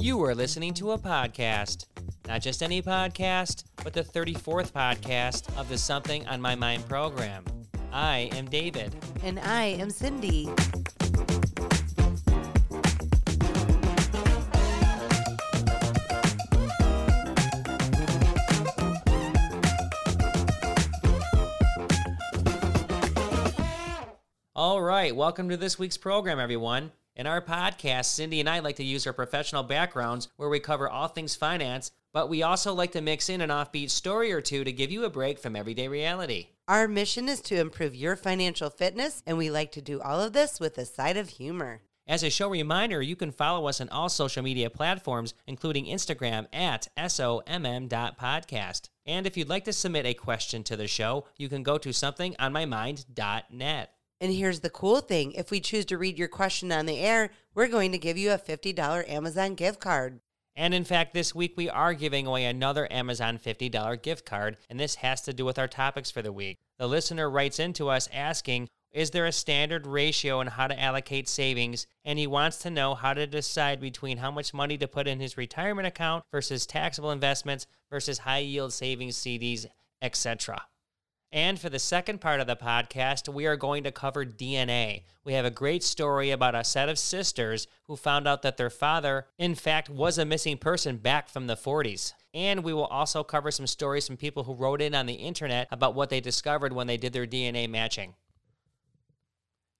You are listening to a podcast. Not just any podcast, but the 34th podcast of the Something on My Mind program. I am David. And I am Cindy. All right, welcome to this week's program, everyone. In our podcast, Cindy and I like to use our professional backgrounds where we cover all things finance, but we also like to mix in an offbeat story or two to give you a break from everyday reality. Our mission is to improve your financial fitness, and we like to do all of this with a side of humor. As a show reminder, you can follow us on all social media platforms, including Instagram at SOMM.podcast. And if you'd like to submit a question to the show, you can go to somethingonmymind.net. And here's the cool thing if we choose to read your question on the air, we're going to give you a $50 Amazon gift card. And in fact, this week we are giving away another Amazon $50 gift card, and this has to do with our topics for the week. The listener writes into us asking, is there a standard ratio on how to allocate savings? And he wants to know how to decide between how much money to put in his retirement account versus taxable investments versus high yield savings CDs, etc. And for the second part of the podcast, we are going to cover DNA. We have a great story about a set of sisters who found out that their father, in fact, was a missing person back from the 40s. And we will also cover some stories from people who wrote in on the internet about what they discovered when they did their DNA matching.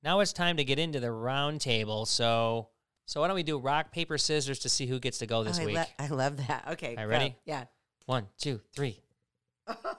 Now it's time to get into the round table. So, so why don't we do rock, paper, scissors to see who gets to go this Oh, I, week? lo- I love that. Okay. Are ready? Yeah. One, two, three.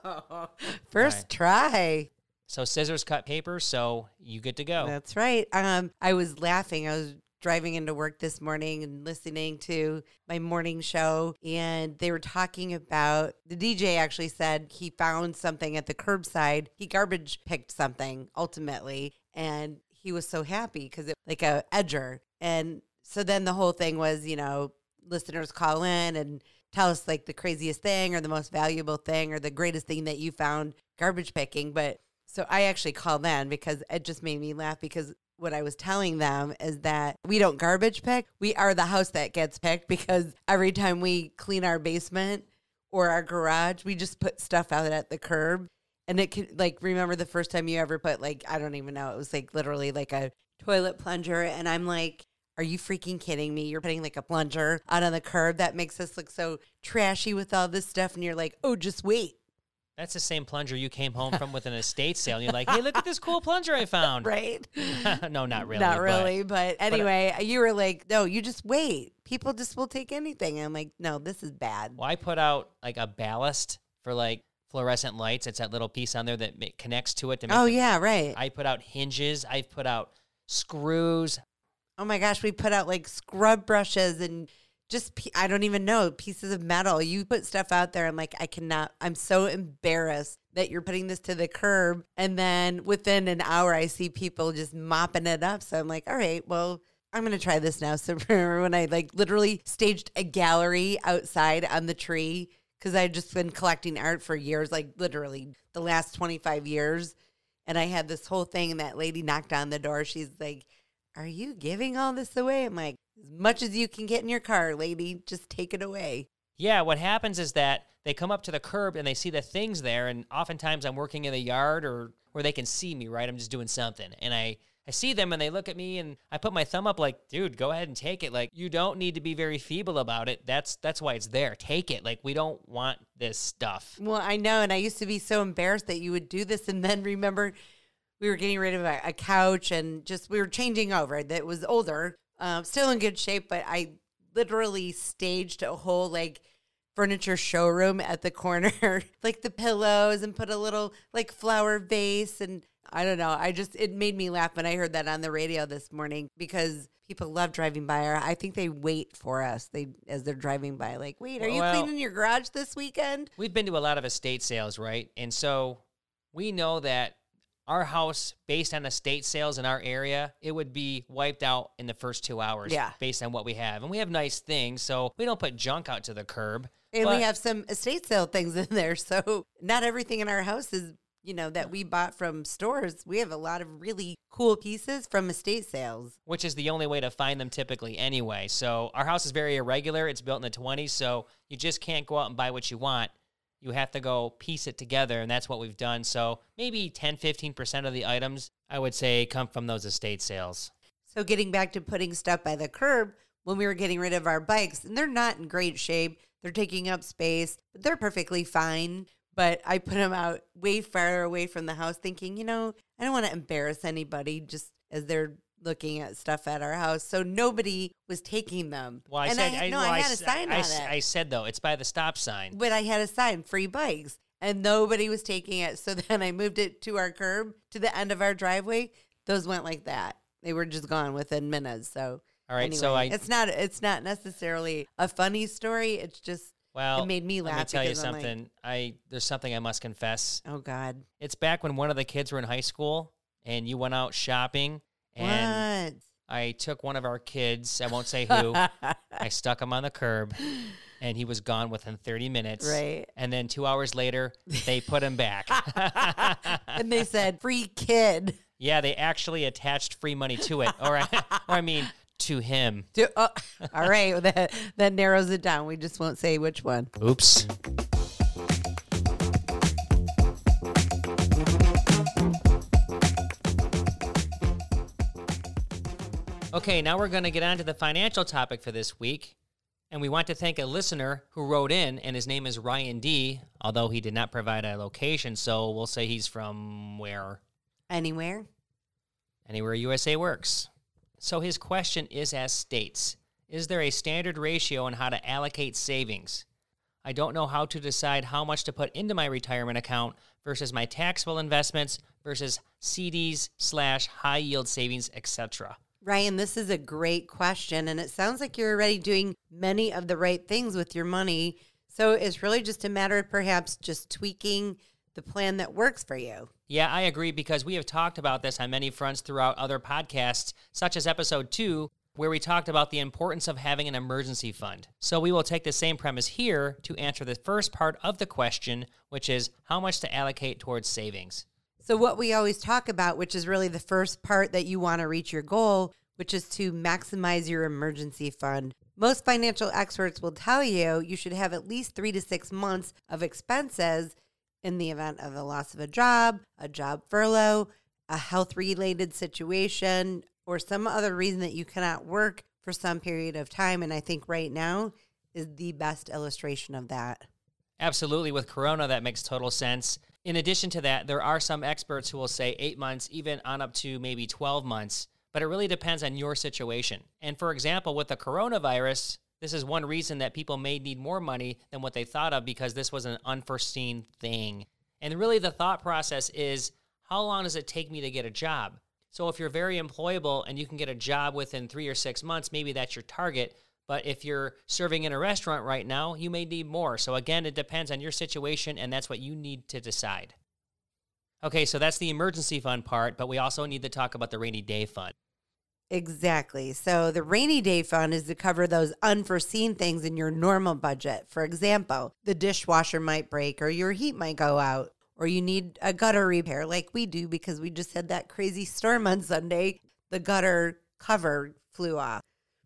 First right. try. So scissors cut paper. So you get to go. That's right. Um, I was laughing. I was driving into work this morning and listening to my morning show, and they were talking about the DJ actually said he found something at the curbside. He garbage picked something ultimately, and he was so happy because it like a edger. And so then the whole thing was, you know, listeners call in and tell us like the craziest thing or the most valuable thing or the greatest thing that you found garbage picking. But so I actually called in because it just made me laugh because what I was telling them is that we don't garbage pick. We are the house that gets picked because every time we clean our basement or our garage, we just put stuff out at the curb. And it can like remember the first time you ever put like I don't even know, it was like literally like a toilet plunger and I'm like are you freaking kidding me? You're putting like a plunger out on the curb that makes us look so trashy with all this stuff and you're like, "Oh, just wait." That's the same plunger you came home from with an estate sale. And you're like, hey, look at this cool plunger I found. Right? no, not really. Not but- really, but, uh, anyway, you were like, "No, you just wait. People just will take anything." And I'm like, "No, this is bad." well, I put out like a ballast for like fluorescent lights. It's that little piece on there that connects to it. To make Oh them- yeah, right. I put out hinges. I've put out screws. Oh my gosh, we put out like scrub brushes and just I don't even know pieces of metal. You put stuff out there. I'm like, I cannot. I'm so embarrassed that you're putting this to the curb. And then within an hour, I see people just mopping it up. So I'm like, all right, well. I'm gonna try this now. So remember when I like literally staged a gallery outside on the tree because I had just been collecting art for years, like literally the last 25 years. And I had this whole thing, and that lady knocked on the door. She's like, Are you giving all this away? I'm like, As much as you can get in your car, lady, just take it away. Yeah, what happens is that they come up to the curb and they see the things there, and oftentimes I'm working in the yard or where they can see me, right? I'm just doing something, and I I see them and they look at me, and I put my thumb up, like, dude, go ahead and take it. Like, you don't need to be very feeble about it. That's that's why it's there. Take it. Like, we don't want this stuff. Well, I know. And I used to be so embarrassed that you would do this. And then remember, we were getting rid of a, a couch and just we were changing over that was older, um, still in good shape, but I literally staged a whole like furniture showroom at the corner, like the pillows and put a little like flower vase. And I don't know. I just, it made me laugh when I heard that on the radio this morning because people love driving by. Or I think they wait for us. They, as they're driving by, like, wait, are you Well- cleaning your garage this weekend? We've been to a lot of estate sales, right? And so we know that our house, based on estate sales in our area, it would be wiped out in the first two hours. Yeah. Based on what we have. And we have nice things, so we don't put junk out to the curb. And But- we have some estate sale things in there. So not everything in our house is you know, that we bought from stores. We have a lot of really cool pieces from estate sales. which is the only way to find them typically anyway. So our house is very irregular. It's built in the 20s, so you just can't go out and buy what you want. You have to go piece it together, and that's what we've done. So maybe 10, 15% of the items, I would say, come from those estate sales. So getting back to putting stuff by the curb, when we were getting rid of our bikes, and they're not in great shape. They're taking up space, but they're perfectly fine. But I put them out way far away from the house, thinking, you know, I don't want to embarrass anybody just as they're looking at stuff at our house. So nobody was taking them. Well, I and said, I, no, well, I had a sign I on it. I said, though, it's by the stop sign. but I had a sign, free bikes, and nobody was taking it. So then I moved it to our curb to the end of our driveway. Those went like that. They were just gone within minutes. So All right, anyway, so I, it's not it's not necessarily a funny story. It's just well, it made me let laugh. me tell you I'm like, something. I There's something I must confess. oh God, It's back when one of the kids were in high school, and you went out shopping, and I took one of our kids, I won't say who. I stuck him on the curb and he was gone within 30 minutes. right. And then two hours later, they put him back. And they said free kid. yeah, they actually attached free money to it. Or, I- or I mean, to him. To- oh, all right, well, that that narrows it down. We just won't say which one. Oops. Okay, now we're going to get on to the financial topic for this week. And we want to thank a listener who wrote in, and his name is Ryan D., although he did not provide a location. So we'll say he's from where? Anywhere. Anywhere USA works. So his question is as states Is there a standard ratio on how to allocate savings? I don't know how to decide how much to put into my retirement account versus my taxable investments versus CDs slash high yield savings, etc. Ryan, this is a great question. And it sounds like you're already doing many of the right things with your money. So it's really just a matter of perhaps just tweaking the plan that works for you. Yeah, I agree because we have talked about this on many fronts throughout other podcasts, such as episode two, where we talked about the importance of having an emergency fund. So we will take the same premise here to answer the first part of the question, which is how much to allocate towards savings. So, what we always talk about, which is really the first part that you want to reach your goal, which is to maximize your emergency fund. Most financial experts will tell you you should have at least three to six months of expenses in the event of a loss of a job, a job furlough, a health related situation, or some other reason that you cannot work for some period of time. And I think right now is the best illustration of that. Absolutely, with Corona, that makes total sense. In addition to that, there are some experts who will say eight months, even on up to maybe 12 months, but it really depends on your situation. And for example, with the coronavirus, this is one reason that people may need more money than what they thought of because this was an unforeseen thing. And really, the thought process is how long does it take me to get a job? So, if you're very employable and you can get a job within three or six months, maybe that's your target. But if you're serving in a restaurant right now, you may need more. So, again, it depends on your situation, and that's what you need to decide. Okay, so that's the emergency fund part, but we also need to talk about the rainy day fund. Exactly. So the rainy day fund is to cover those unforeseen things in your normal budget. For example, the dishwasher might break or your heat might go out or you need a gutter repair like we do because we just had that crazy storm on Sunday. The gutter cover flew off.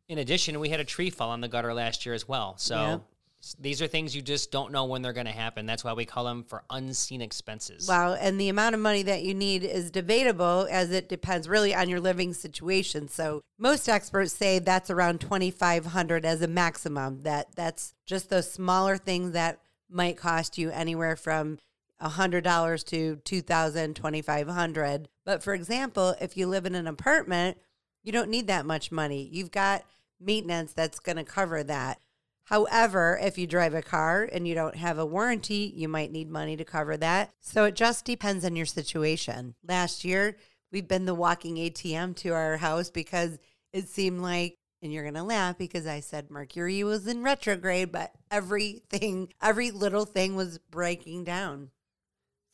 In addition, we had a tree fall on the gutter last year as well. So Yep. s- these are things you just don't know when they're going to happen. That's why we call them for unseen expenses. Wow, and the amount of money that you need is debatable as it depends really on your living situation. So most experts say that's around 2500 as a maximum. That that's just those smaller things that might cost you anywhere from $100 to 2000 2500 But for example, if you live in an apartment, you don't need that much money. You've got maintenance that's going to cover that. However, if you drive a car and you don't have a warranty, you might need money to cover that. So it just depends on your situation. Last year, we've been the walking ATM to our house because it seemed like, and you're going to laugh because I said Mercury was in retrograde, but everything, every little thing was breaking down.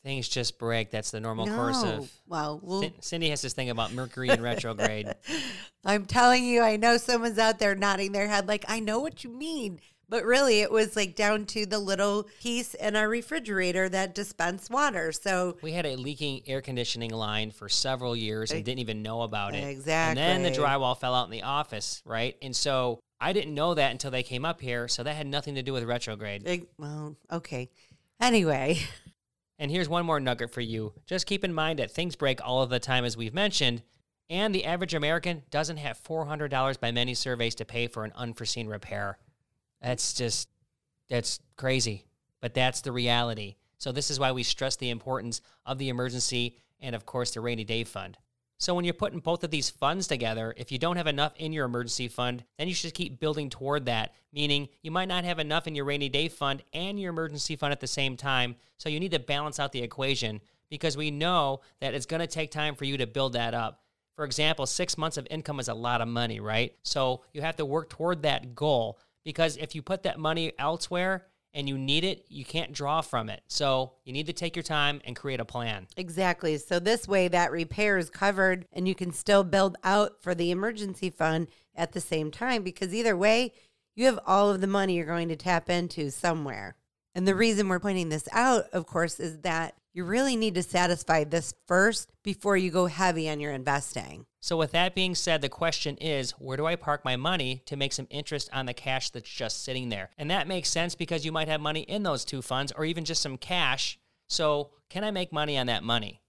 Things just break. That's the normal course No. of. Well, we'll Cindy has this thing about Mercury in retrograde. I'm telling you, I know someone's out there nodding their head like, I know what you mean. But really, it was like down to the little piece in our refrigerator that dispensed water. So We had a leaking air conditioning line for several years and didn't even know about it. Exactly. And then the drywall fell out in the office, right? And so I didn't know that until they came up here. So that had nothing to do with retrograde. Big, well, okay. Anyway, And here's one more nugget for you. Just keep in mind that things break all of the time, as we've mentioned, and the average American doesn't have $400 by many surveys to pay for an unforeseen repair. That's just, that's crazy. But that's the reality. So, this is why we stress the importance of the emergency and, of course, the rainy day fund. So, when you're putting both of these funds together, if you don't have enough in your emergency fund, then you should keep building toward that, meaning you might not have enough in your rainy day fund and your emergency fund at the same time. So, you need to balance out the equation because we know that it's going to take time for you to build that up. For example, six months of income is a lot of money, right? So, you have to work toward that goal because if you put that money elsewhere, and you need it, you can't draw from it. So you need to take your time and create a plan. exactly. So this way, that repair is covered and you can still build out for the emergency fund at the same time because either way, you have all of the money you're going to tap into somewhere. And the reason we're pointing this out, of course, is that you really need to satisfy this first before you go heavy on your investing. So, with that being said, the question is where do I park my money to make some interest on the cash that's just sitting there? And that makes sense because you might have money in those two funds or even just some cash. So, can I make money on that money?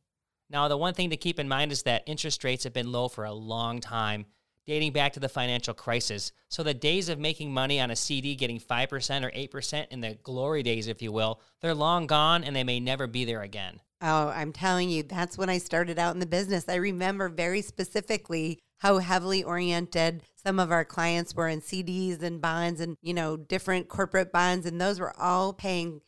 Now, the one thing to keep in mind is that interest rates have been low for a long time, dating back to the financial crisis. So, the days of making money on a CD getting 5% or 8% in the glory days, if you will, they're long gone and they may never be there again. Oh, I'm telling you, that's when I started out in the business. I remember very specifically how heavily oriented some of our clients were in CDs and bonds and, you know, different corporate bonds. And those were all paying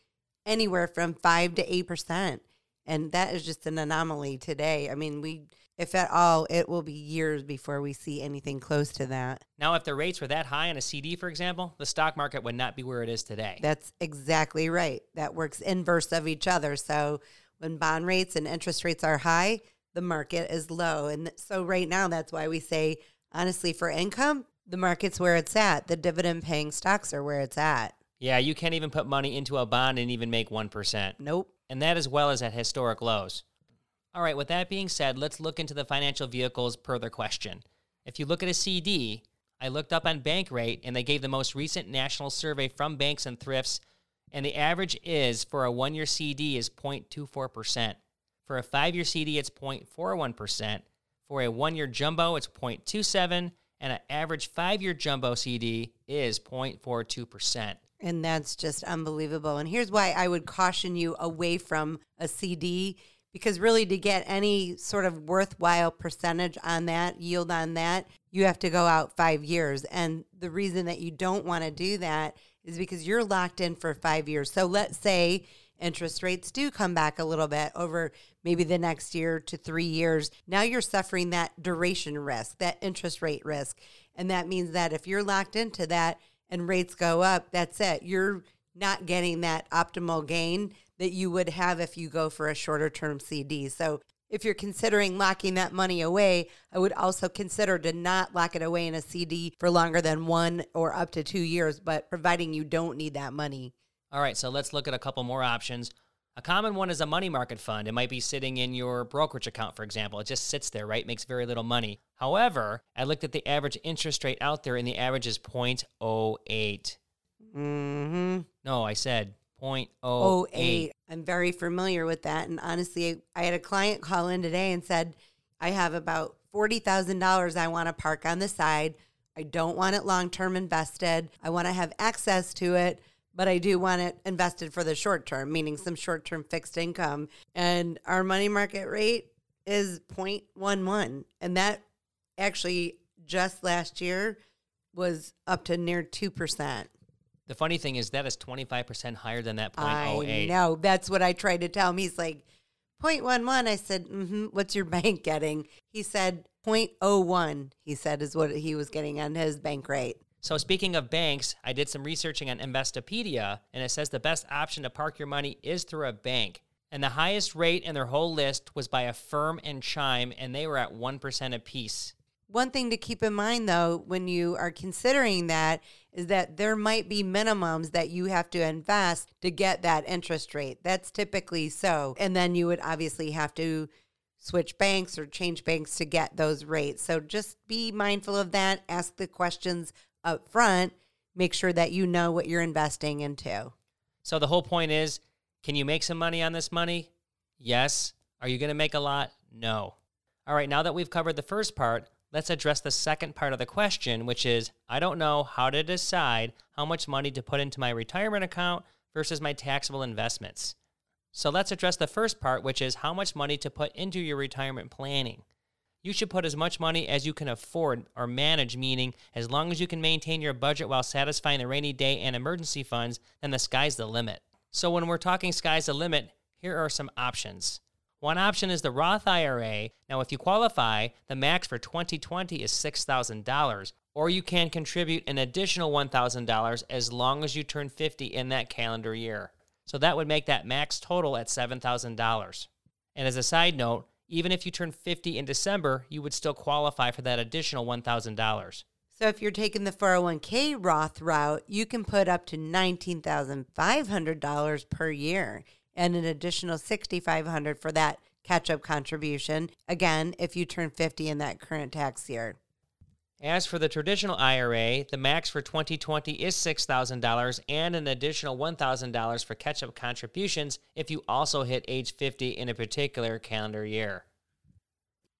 anywhere from 5 to 8%. And that is just an anomaly today. I mean, we, if at all, it will be years before we see anything close to that. Now, if the rates were that high on a CD, for example, the stock market would not be where it is today. That's exactly right. That works inverse of each other. So when bond rates and interest rates are high, the market is low. And so right now, that's why we say, honestly, for income, the market's where it's at. The dividend paying stocks are where it's at. Yeah, you can't even put money into a bond and even make 1%. Nope. And that as well as at historic lows. All right, with that being said, let's look into the financial vehicles per the question. If you look at a CD, I looked up on Bankrate and they gave the most recent national survey from banks and thrifts, and the average is for a one year CD is 0.24%. For a five year CD, it's 0.41%. For a one year jumbo, it's 0.27, and an average five year jumbo CD is 0.42%. And that's just unbelievable. And here's why I would caution you away from a CD because really to get any sort of worthwhile percentage on that, yield on that, you have to go out 5 years. And the reason that you don't want to do that is because you're locked in for 5 years. So let's say interest rates do come back a little bit over maybe the next year to 3 years. Now you're suffering that duration risk, that interest rate risk. And that means that if you're locked into that and rates go up, that's it. You're not getting that optimal gain that you would have if you go for a shorter term CD. So if you're considering locking that money away, I would also consider to not lock it away in a CD for longer than one or up to two years, but providing you don't need that money. All right, so let's look at a couple more options. A common one is a money market fund. It might be sitting in your brokerage account, for example. It just sits there, right? Makes very little money. However, I looked at the average interest rate out there, and the average is 0.08. Mm-hmm. No, I said 0.08. Oh, eight. I'm very familiar with that. And honestly, I had a client call in today and said, I have about $40,000 I want to park on the side. I don't want it long term invested. I want to have access to it, but I do want it invested for the short term, meaning some short term fixed income. And our money market rate is 0.11. And that actually just last year was up to near 2%. The funny thing is that is 25% higher than that I 0.08. know. That's what I tried to tell him. He's like, 0.11. I said, mm-hmm. what's your bank getting? He said, 0.01, he said, is what he was getting on his bank rate. So speaking of banks, I did some researching on Investopedia, and it says the best option to park your money is through a bank. And the highest rate in their whole list was by Affirm and Chime, and they were at 1% apiece. One thing to keep in mind though, when you are considering that, is that there might be minimums that you have to invest to get that interest rate. That's typically so. And then you would obviously have to switch banks or change banks to get those rates. So just be mindful of that. Ask the questions up front. Make sure that you know what you're investing into. So the whole point is can you make some money on this money? Yes. Are you going to make a lot? No. All right, now that we've covered the first part, let's address the second part of the question, which is I don't know how to decide how much money to put into my retirement account versus my taxable investments. So let's address the first part, which is how much money to put into your retirement planning. You should put as much money as you can afford or manage, meaning as long as you can maintain your budget while satisfying the rainy day and emergency funds, then the sky's the limit. So when we're talking sky's the limit, here are some options. One option is the Roth IRA. Now, if you qualify, the max for 2020 is $6,000, or you can contribute an additional $1,000 as long as you turn 50 in that calendar year. So that would make that max total at $7,000. And as a side note, even if you turn 50 in December, you would still qualify for that additional $1,000. So if you're taking the 401k Roth route, you can put up to $19,500 per year and an additional 6500 for that catch-up contribution again if you turn 50 in that current tax year. As for the traditional IRA, the max for 2020 is $6,000 and an additional $1,000 for catch up contributions if you also hit age 50 in a particular calendar year.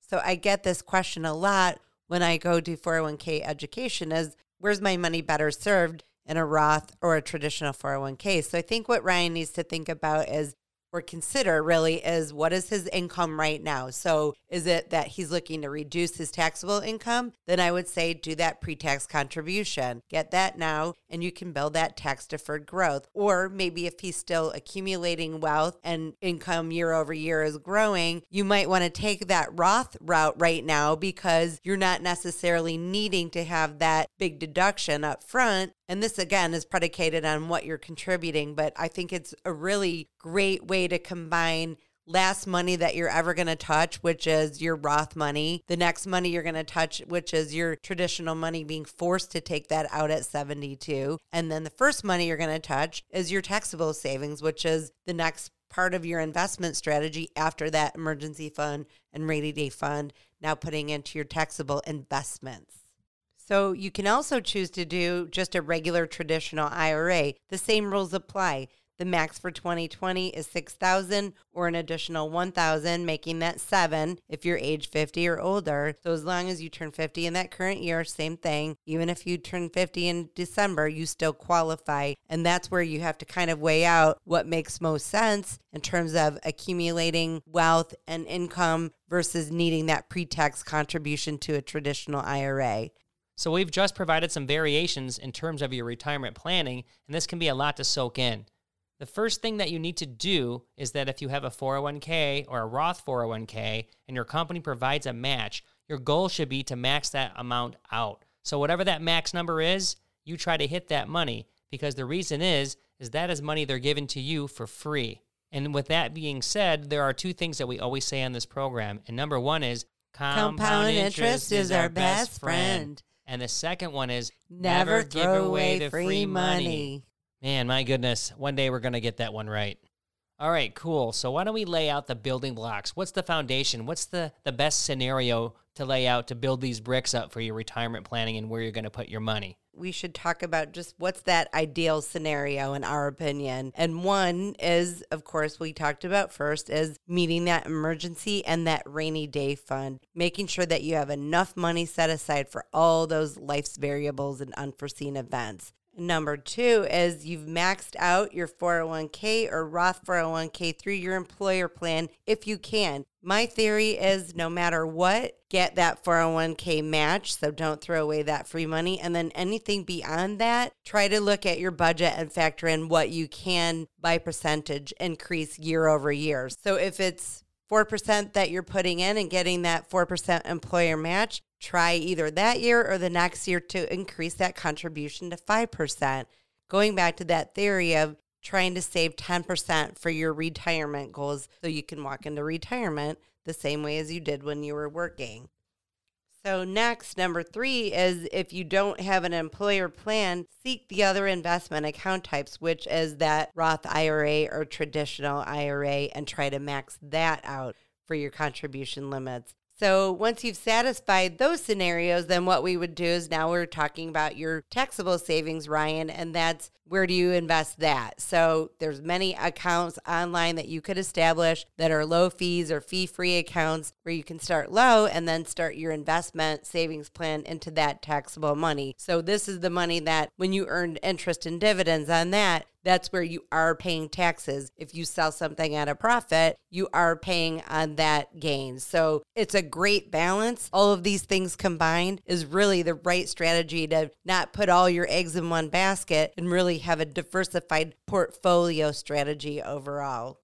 So I get this question a lot when I go do 401k education is where's my money better served in a Roth or a traditional 401k? So I think what Ryan needs to think about is or consider really is what is his income right now? So is it that he's looking to reduce his taxable income? Then I would say do that pre tax contribution. Get that now, and you can build that tax deferred growth. Or maybe if he's still accumulating wealth and income year over year is growing, you might want to take that Roth route right now because you're not necessarily needing to have that big deduction up front. And this again is predicated on what you're contributing, but I think it's a really great way to combine last money that you're ever going to touch, which is your Roth money, the next money you're going to touch, which is your traditional money being forced to take that out at 72. And then the first money you're going to touch is your taxable savings, which is the next part of your investment strategy after that emergency fund and rainy day fund, now putting into your taxable investments. So you can also choose to do just a regular traditional IRA. The same rules apply. The max for 2020 is 6,000 or an additional 1,000, making that 7 if you're age 50 or older. So as long as you turn 50 in that current year, same thing. Even if you turn 50 in December, you still qualify. And that's where you have to kind of weigh out what makes most sense in terms of accumulating wealth and income versus needing that pre-tax contribution to a traditional IRA. So we've just provided some variations in terms of your retirement planning, and this can be a lot to soak in. The first thing that you need to do is that if you have a 401k or a Roth 401k and your company provides a match, your goal should be to max that amount out. So whatever that max number is, you try to hit that money because the reason is is that is money they're giving to you for free. And with that being said, there are two things that we always say on this program. And number one is compound, compound interest, interest, is our best friend. friend. And the second one is never, never give away the free money. money. Man, my goodness. One day we're going to get that one right. All right, cool. So why don't we lay out the building blocks? What's the foundation? What's the, the best scenario to lay out to build these bricks up for your retirement planning and where you're going to put your money? We should talk about just what's that ideal scenario in our opinion. And one is, of course, we talked about first is meeting that emergency and that rainy day fund, making sure that you have enough money set aside for all those life's variables and unforeseen events. Number two is you've maxed out your 401k or Roth 401k through your employer plan if you can. My theory is no matter what, get that 401k match. So don't throw away that free money. And then anything beyond that, try to look at your budget and factor in what you can by percentage increase year over year. So if it's 4% that you're putting in and getting that 4% employer match, try either that year or the next year to increase that contribution to 5%. Going back to that theory of trying to save 10% for your retirement goals so you can walk into retirement the same way as you did when you were working. So, next, number three is if you don't have an employer plan, seek the other investment account types, which is that Roth IRA or traditional IRA, and try to max that out for your contribution limits. So once you've satisfied those scenarios, then what we would do is now we're talking about your taxable savings, Ryan, and that's where do you invest that? So there's many accounts online that you could establish that are low fees or fee-free accounts where you can start low and then start your investment savings plan into that taxable money. So this is the money that when you earn interest and dividends on that, that's where you are paying taxes. If you sell something at a profit, you are paying on that gain. So it's a great balance. All of these things combined is really the right strategy to not put all your eggs in one basket and really have a diversified portfolio strategy overall.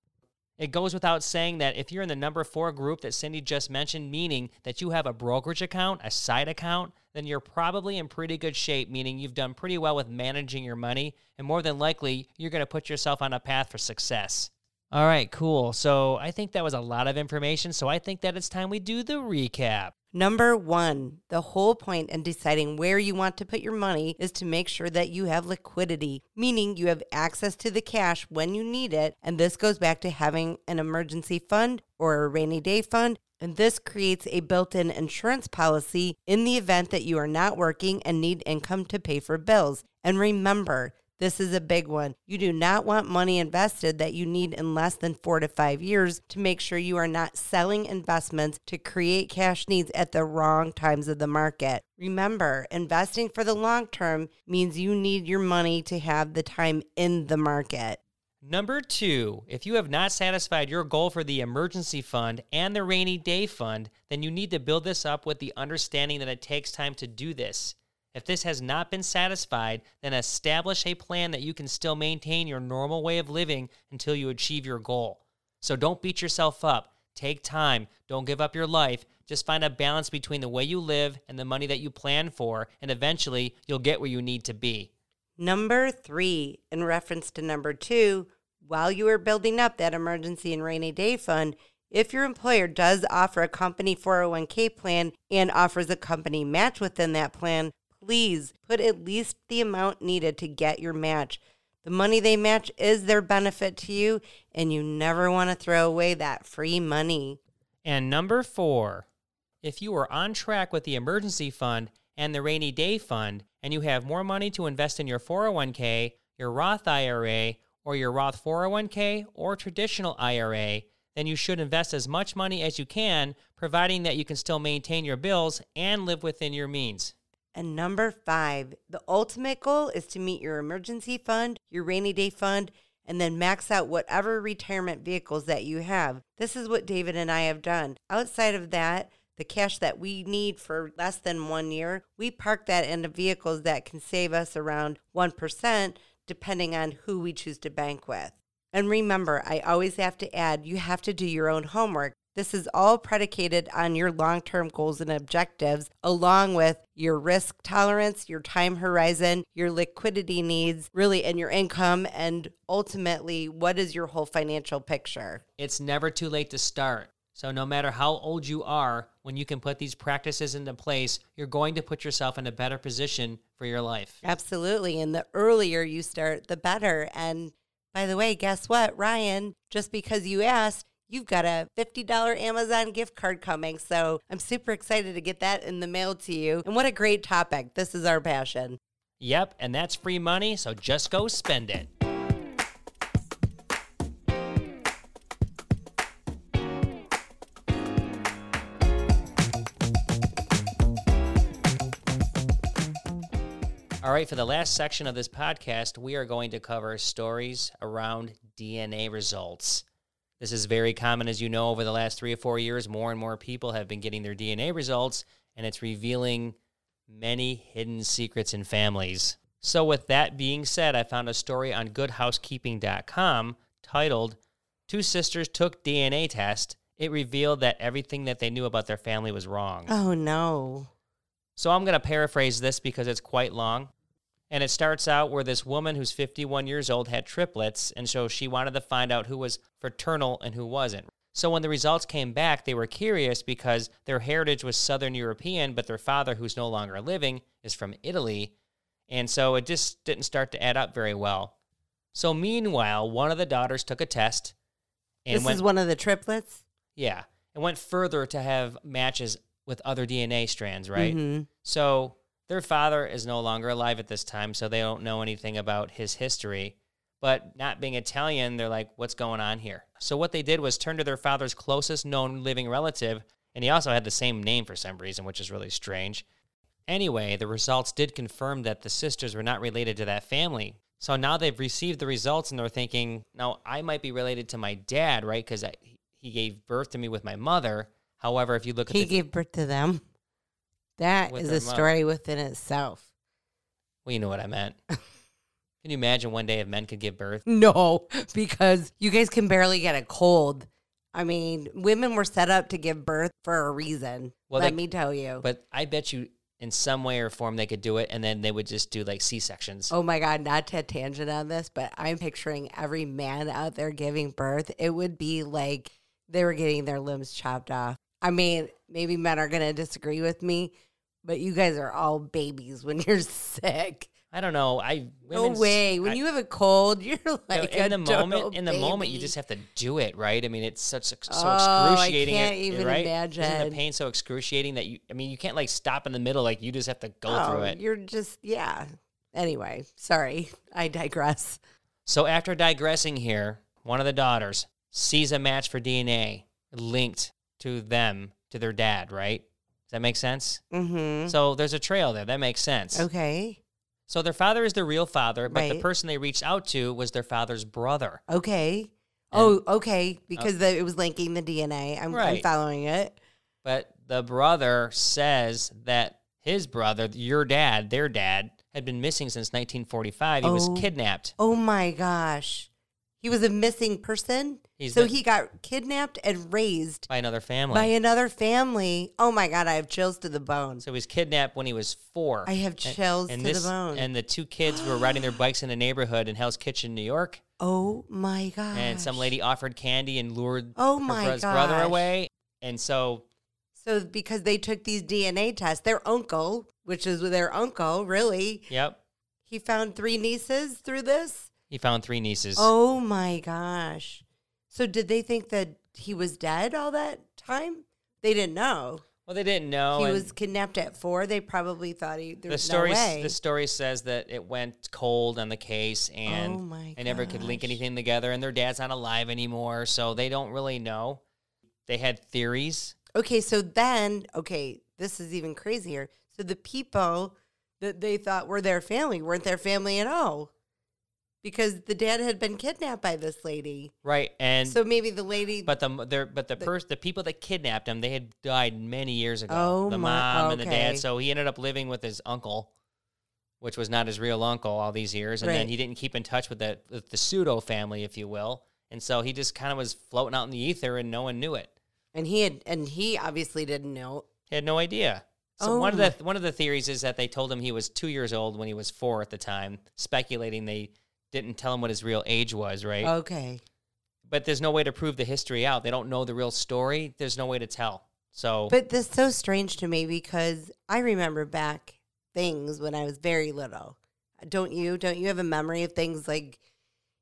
It goes without saying that if you're in the number four group that Cindy just mentioned, meaning that you have a brokerage account, a side account, then you're probably in pretty good shape, meaning you've done pretty well with managing your money, and more than likely, you're going to put yourself on a path for success. All right, cool. So I think that was a lot of information. So I think that it's time we do the recap. Number one, the whole point in deciding where you want to put your money is to make sure that you have liquidity, meaning you have access to the cash when you need it. And this goes back to having an emergency fund or a rainy day fund and this creates a built in insurance policy in the event that you are not working and need income to pay for bills. And remember, this is a big one. You do not want money invested that you need in less than four to five years to make sure you are not selling investments to create cash needs at the wrong times of the market. Remember, investing for the long term means you need your money to have the time in the market. Number two, if you have not satisfied your goal for the emergency fund and the rainy day fund, then you need to build this up with the understanding that it takes time to do this. If this has not been satisfied, then establish a plan that you can still maintain your normal way of living until you achieve your goal. So don't beat yourself up. Take time. Don't give up your life. Just find a balance between the way you live and the money that you plan for, and eventually you'll get where you need to be. Number three, in reference to number two, while you are building up that emergency and rainy day fund, if your employer does offer a company 401k plan and offers a company match within that plan, please put at least the amount needed to get your match. The money they match is their benefit to you, and you never want to throw away that free money. And number four, if you are on track with the emergency fund and the rainy day fund, and you have more money to invest in your 401k, your Roth IRA, or your Roth 401k or traditional IRA, then you should invest as much money as you can, providing that you can still maintain your bills and live within your means. And number five, the ultimate goal is to meet your emergency fund, your rainy day fund, and then max out whatever retirement vehicles that you have. This is what David and I have done. Outside of that, the cash that we need for less than one year, we park that into vehicles that can save us around 1%, depending on who we choose to bank with. And remember, I always have to add, you have to do your own homework. This is all predicated on your long term goals and objectives, along with your risk tolerance, your time horizon, your liquidity needs, really, and your income, and ultimately, what is your whole financial picture? It's never too late to start. So, no matter how old you are, when you can put these practices into place, you're going to put yourself in a better position for your life. Absolutely. And the earlier you start, the better. And by the way, guess what, Ryan? Just because you asked, you've got a $50 Amazon gift card coming. So I'm super excited to get that in the mail to you. And what a great topic. This is our passion. Yep, and that's free money, so just go spend it. All right, for the last section of this podcast, we are going to cover stories around DNA results. This is very common, as you know, over the last three or four years. More and more people have been getting their DNA results, and it's revealing many hidden secrets in families. So, with that being said, I found a story on goodhousekeeping.com titled Two Sisters Took DNA Test. It revealed that everything that they knew about their family was wrong. Oh, no. So I'm going to paraphrase this because it's quite long. And it starts out where this woman who's 51 years old had triplets, and so she wanted to find out who was fraternal and who wasn't. So when the results came back, they were curious because their heritage was Southern European, but their father, who's no longer living, is from Italy. And so it just didn't start to add up very well. So meanwhile, one of the daughters took a test and this went, is one of the triplets. yeah, and went further to have matches with other DNA strands, right? Mhm. So their father is no longer alive at this time, so they don't know anything about his history. But not being Italian, they're like, what's going on here? So what they did was turn to their father's closest known living relative, and he also had the same name for some reason, which is really strange. Anyway, the results did confirm that the sisters were not related to that family. So now they've received the results and they're thinking, now I might be related to my dad, right? Because he gave birth to me with my mother. However, if you look at He the, gave birth to them. That is a mother. story within itself. well, you know what I meant. Can you imagine one day if men could give birth? No, because you guys can barely get a cold. I mean, women were set up to give birth for a reason. Well, let they- me tell you. But I bet you in some way or form they could do it and then they would just do like C sections. Oh my God, not to tangent on this, but I'm picturing every man out there giving birth. It would be like they were getting their limbs chopped off. I mean, maybe men are going to disagree with me, but you guys are all babies when you're sick. I don't know. I No way. When I- you have a cold, you're like in the moment in the moment you just have to do it, right? I mean, it's such so Oh, I excruciating. can't it- even right? Isn't imagine. the pain so excruciating that you I mean, you can't like stop in the middle like you just have to go through Oh, it. You're just yeah. Anyway, sorry, I digress. So after digressing here, one of the daughters sees a match for DNA linked to them to their dad, right? Does that make sense? Mm-hmm. So there's a trail there. That makes sense. Okay. So their father is the real father, but the person they reached out to was their father's brother. Okay. Oh, okay. Because the, it was linking the DNA. I'm, I'm following it. But the brother says that his brother, your dad, their dad, had been missing since 1945. He was Oh. kidnapped. Oh my gosh. He was a missing person. He's so he got kidnapped and raised by another family. by another family. Oh my God. I have chills to the bone. so he was kidnapped when he was four. I have chills to the bone. And the two kids were riding their bikes in a neighborhood in Hell's Kitchen, New York. oh my God. And some lady offered candy and lured Oh her my brother gosh. away. And so, So because they took these DNA tests, their uncle, which is their uncle, really, yep, he found three nieces through this. He found three nieces. Oh my gosh. So did they think that he was dead all that time? They didn't know. Well, they didn't know. he was kidnapped at four. They probably thought he there the was story. no way. The story says that it went cold on the case, oh and Oh they never could link anything together. And their dad's not alive anymore, so they don't really know. They had theories. Okay, so then okay, this is even crazier. So the people that they thought were their family weren't their family at all. Because the dad had been kidnapped by this lady. Right, and so maybe the lady but the their but the pers- the people that kidnapped him, they had died many years ago. Oh the my- mom and the dad. So he ended up living with his uncle, which was not his real uncle all these years, and then he didn't keep in touch with the with the pseudo family, if you will. And so he just kind of was floating out in the ether, and no one knew it. and he had and he obviously didn't know. He had no idea. So Oh one of oh. the one of the theories is that they told him he was two years old when he was four at the time, speculating they didn't tell him what his real age was, right? Okay. but there's no way to prove the history out. They don't know the real story. There's no way to tell. So But this is so strange to me because I remember back things when I was very little. Don't you? Don't you have a memory of things like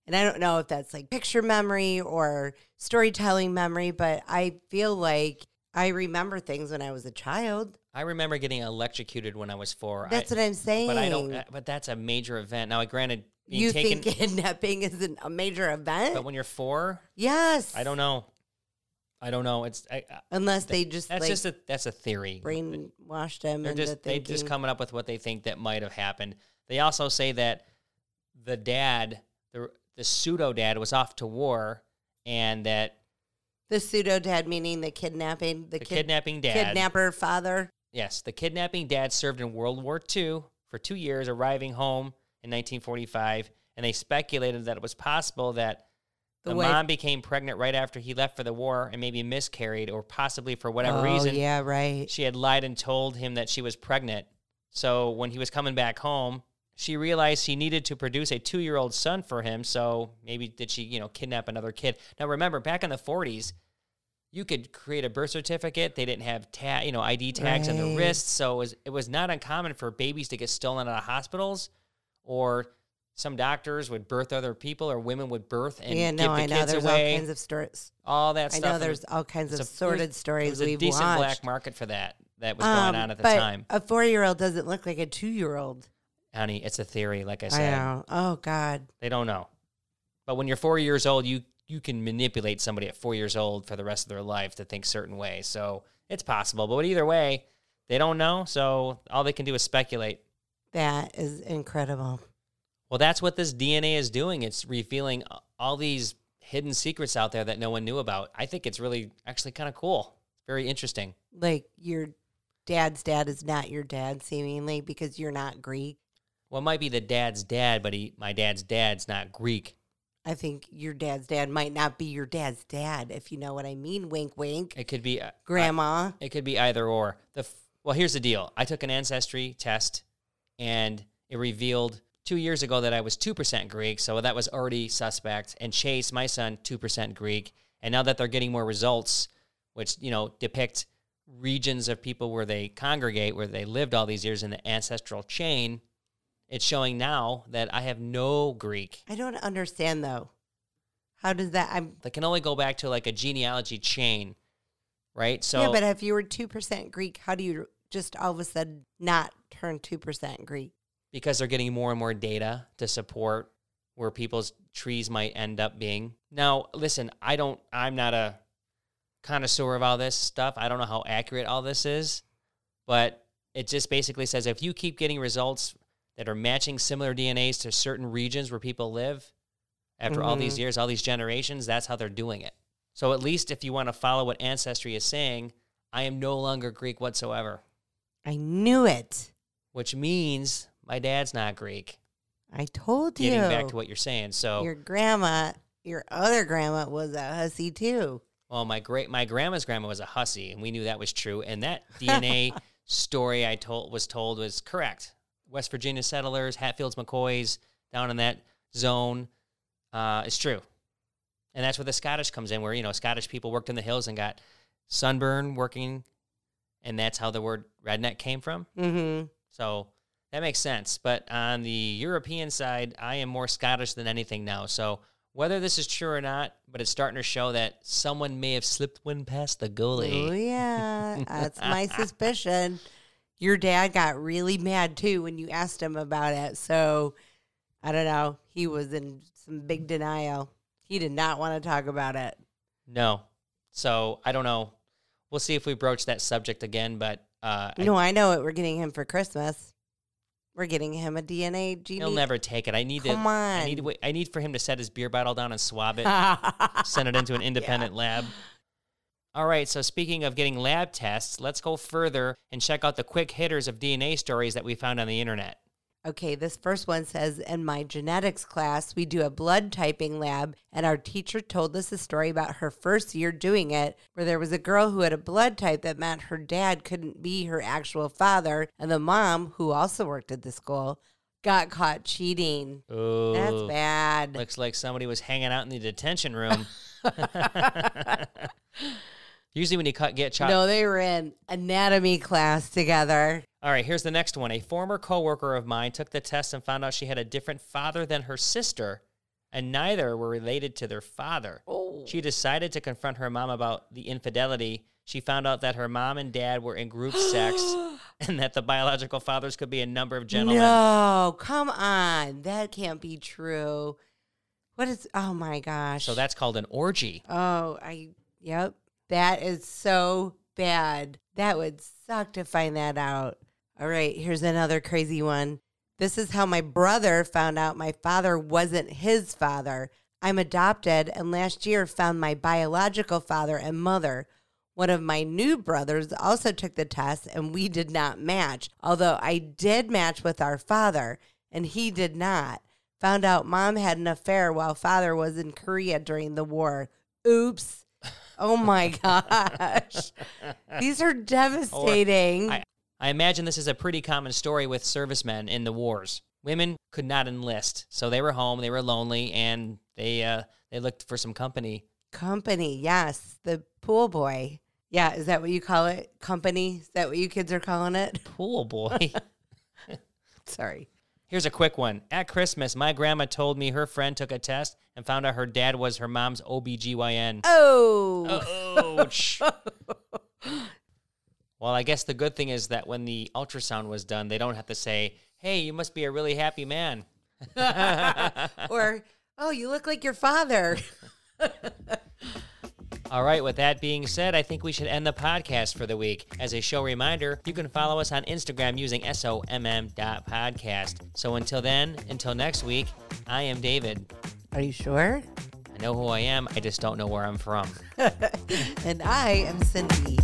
and I don't know if that's like picture memory or storytelling memory, but I feel like I remember things when I was a child. I remember getting electrocuted when I was four. That's I, what I'm saying. But I don't. uh, But that's a major event. Now, granted, you taken. think kidnapping isn't a major event? but when you're four, yes. I don't know. I don't know. It's I, Unless they just that's like just a that's a theory. brainwashed him They're just they just coming up with what they think that might have happened. They also say that the dad, the the pseudo dad, was off to war, and that the pseudo dad meaning the kidnapping, the, the kid, kidnapping dad, kidnapper father. yes, the kidnapping dad served in World War II for two years, arriving home in 1945, and they speculated that it was possible that The the, mom became pregnant right after he left for the war and maybe miscarried, or possibly for whatever oh, reason, yeah, right. she had lied and told him that she was pregnant. So when he was coming back home, she realized she needed to produce a two-year-old son for him. So maybe did she, you know, kidnap another kid? Now remember, back in the '40s, you could create a birth certificate. They didn't have ta- you know ID tags on the wrists, so it was it was not uncommon for babies to get stolen out of hospitals, or some doctors would birth other people, or women would birth and yeah, give no, the I know. kids There's away. all kinds of stories. all that stuff. I know there's all kinds of a- sordid stories was a we've decent watched. black market for that that was going Um, on at the but time. A four year old doesn't look like a two year old. Honey, it's a theory. Like I I said, know. Oh God. they don't know. But when you're four years old, you you can manipulate somebody at four years old for the rest of their life to think certain ways. So it's possible. But either way, they don't know. So all they can do is speculate. That is incredible. Well, that's what this DNA is doing. It's revealing all these hidden secrets out there that no one knew about. I think it's really actually kind of cool. Very interesting. Like your dad's dad is not your dad, seemingly, because you're not Greek. Well, it might be the dad's dad, but he, my dad's dad's not Greek. I think your dad's dad might not be your dad's dad, if you know what I mean. Wink, wink. It could be uh, Grandma. It could be either or. The f- well, here's the deal. I took an ancestry test, and it revealed two years ago that I was two percent Greek, so that was already suspect. And Chase, my son, two percent Greek. And now that they're getting more results, which you know depict regions of people where they congregate, where they lived all these years in the ancestral chain, it's showing now that I have no Greek. I don't understand though. How does that? I'm That can only go back to like a genealogy chain, right? So yeah, but if you were two percent Greek, how do you just all of a sudden not turn two percent Greek? because they're getting more and more data to support where people's trees might end up being. Now, listen, I don't I'm not a connoisseur of all this stuff. I don't know how accurate all this is, but it just basically says if you keep getting results that are matching similar DNAs to certain regions where people live after all these Mhm. years, all these generations, that's how they're doing it. So at least if you want to follow what ancestry is saying, I am no longer Greek whatsoever, I knew it. Which means my dad's not Greek. I told you. getting back to what you're saying. So, your grandma, your other grandma was a hussy too. well, my great my grandma's grandma was a hussy, and we knew that was true. And that DNA story I told was told was correct. West Virginia settlers, Hatfields, McCoys, down in that zone, uh, is true. And that's where the Scottish comes in, where you know Scottish people worked in the hills and got sunburn working, and that's how the word redneck came from. Mm-hmm. So that makes sense. But on the European side, I am more Scottish than anything now. So whether this is true or not, but it's starting to show that someone may have slipped one past the goalie. Oh yeah, that's my suspicion. Your dad got really mad too when you asked him about it. So I don't know. He was in some big denial. He did not want to talk about it. No. So I don't know. We'll see if we broach that subject again. But uh, No, I know what we're getting him for Christmas. We're getting him a DNA gene. he'll never take it. I need Come to. on. I need. To, wait- I need for him to set his beer bottle down and swab it. send it into an independent lab. All right, so speaking of getting lab tests, let's go further and check out the quick hitters of DNA stories that we found on the internet. Okay, this first one says In my genetics class, we do a blood typing lab, and our teacher told us a story about her first year doing it, where there was a girl who had a blood type that meant her dad couldn't be her actual father, and the mom, who also worked at the school, got caught cheating. Oh, That's bad. Looks like somebody was hanging out in the detention room. Usually, when you cut, get shot. no, they were in anatomy class together. All right, here's the next one. A former coworker of mine took the test and found out she had a different father than her sister, and neither were related to their father. Oh. She decided to confront her mom about the infidelity. She found out that her mom and dad were in group sex and that the biological fathers could be a number of gentlemen. No, come on. That can't be true. What is, oh my gosh. So that's called an orgy. Oh, I yep. That is so bad. That would suck to find that out. All right, here's another crazy one. This is how my brother found out my father wasn't his father. I'm adopted and last year found my biological father and mother. One of my new brothers also took the test and we did not match, although I did match with our father and he did not. Found out mom had an affair while father was in Korea during the war. Oops. Oh my gosh. These are devastating. I, I imagine this is a pretty common story with servicemen in the wars. Women could not enlist, so they were home, they were lonely, and they uh, they looked for some company Company, yes. The pool boy. Yeah, is that what you call it? Company? Is that what you kids are calling it? Pool boy. Sorry. Here's a quick one. At Christmas, my grandma told me her friend took a test and found out her dad was her mom's OBGYN. Oh. Ouch. Well, I guess the good thing is that when the ultrasound was done, they don't have to say, hey, you must be a really happy man. or, oh, you look like your father. All right, with that being said, I think we should end the podcast for the week. As a show reminder, you can follow us on Instagram using SOMM.podcast. So until then, until next week, I am David. Are you sure? I know who I am, I just don't know where I'm from. and I am Cindy.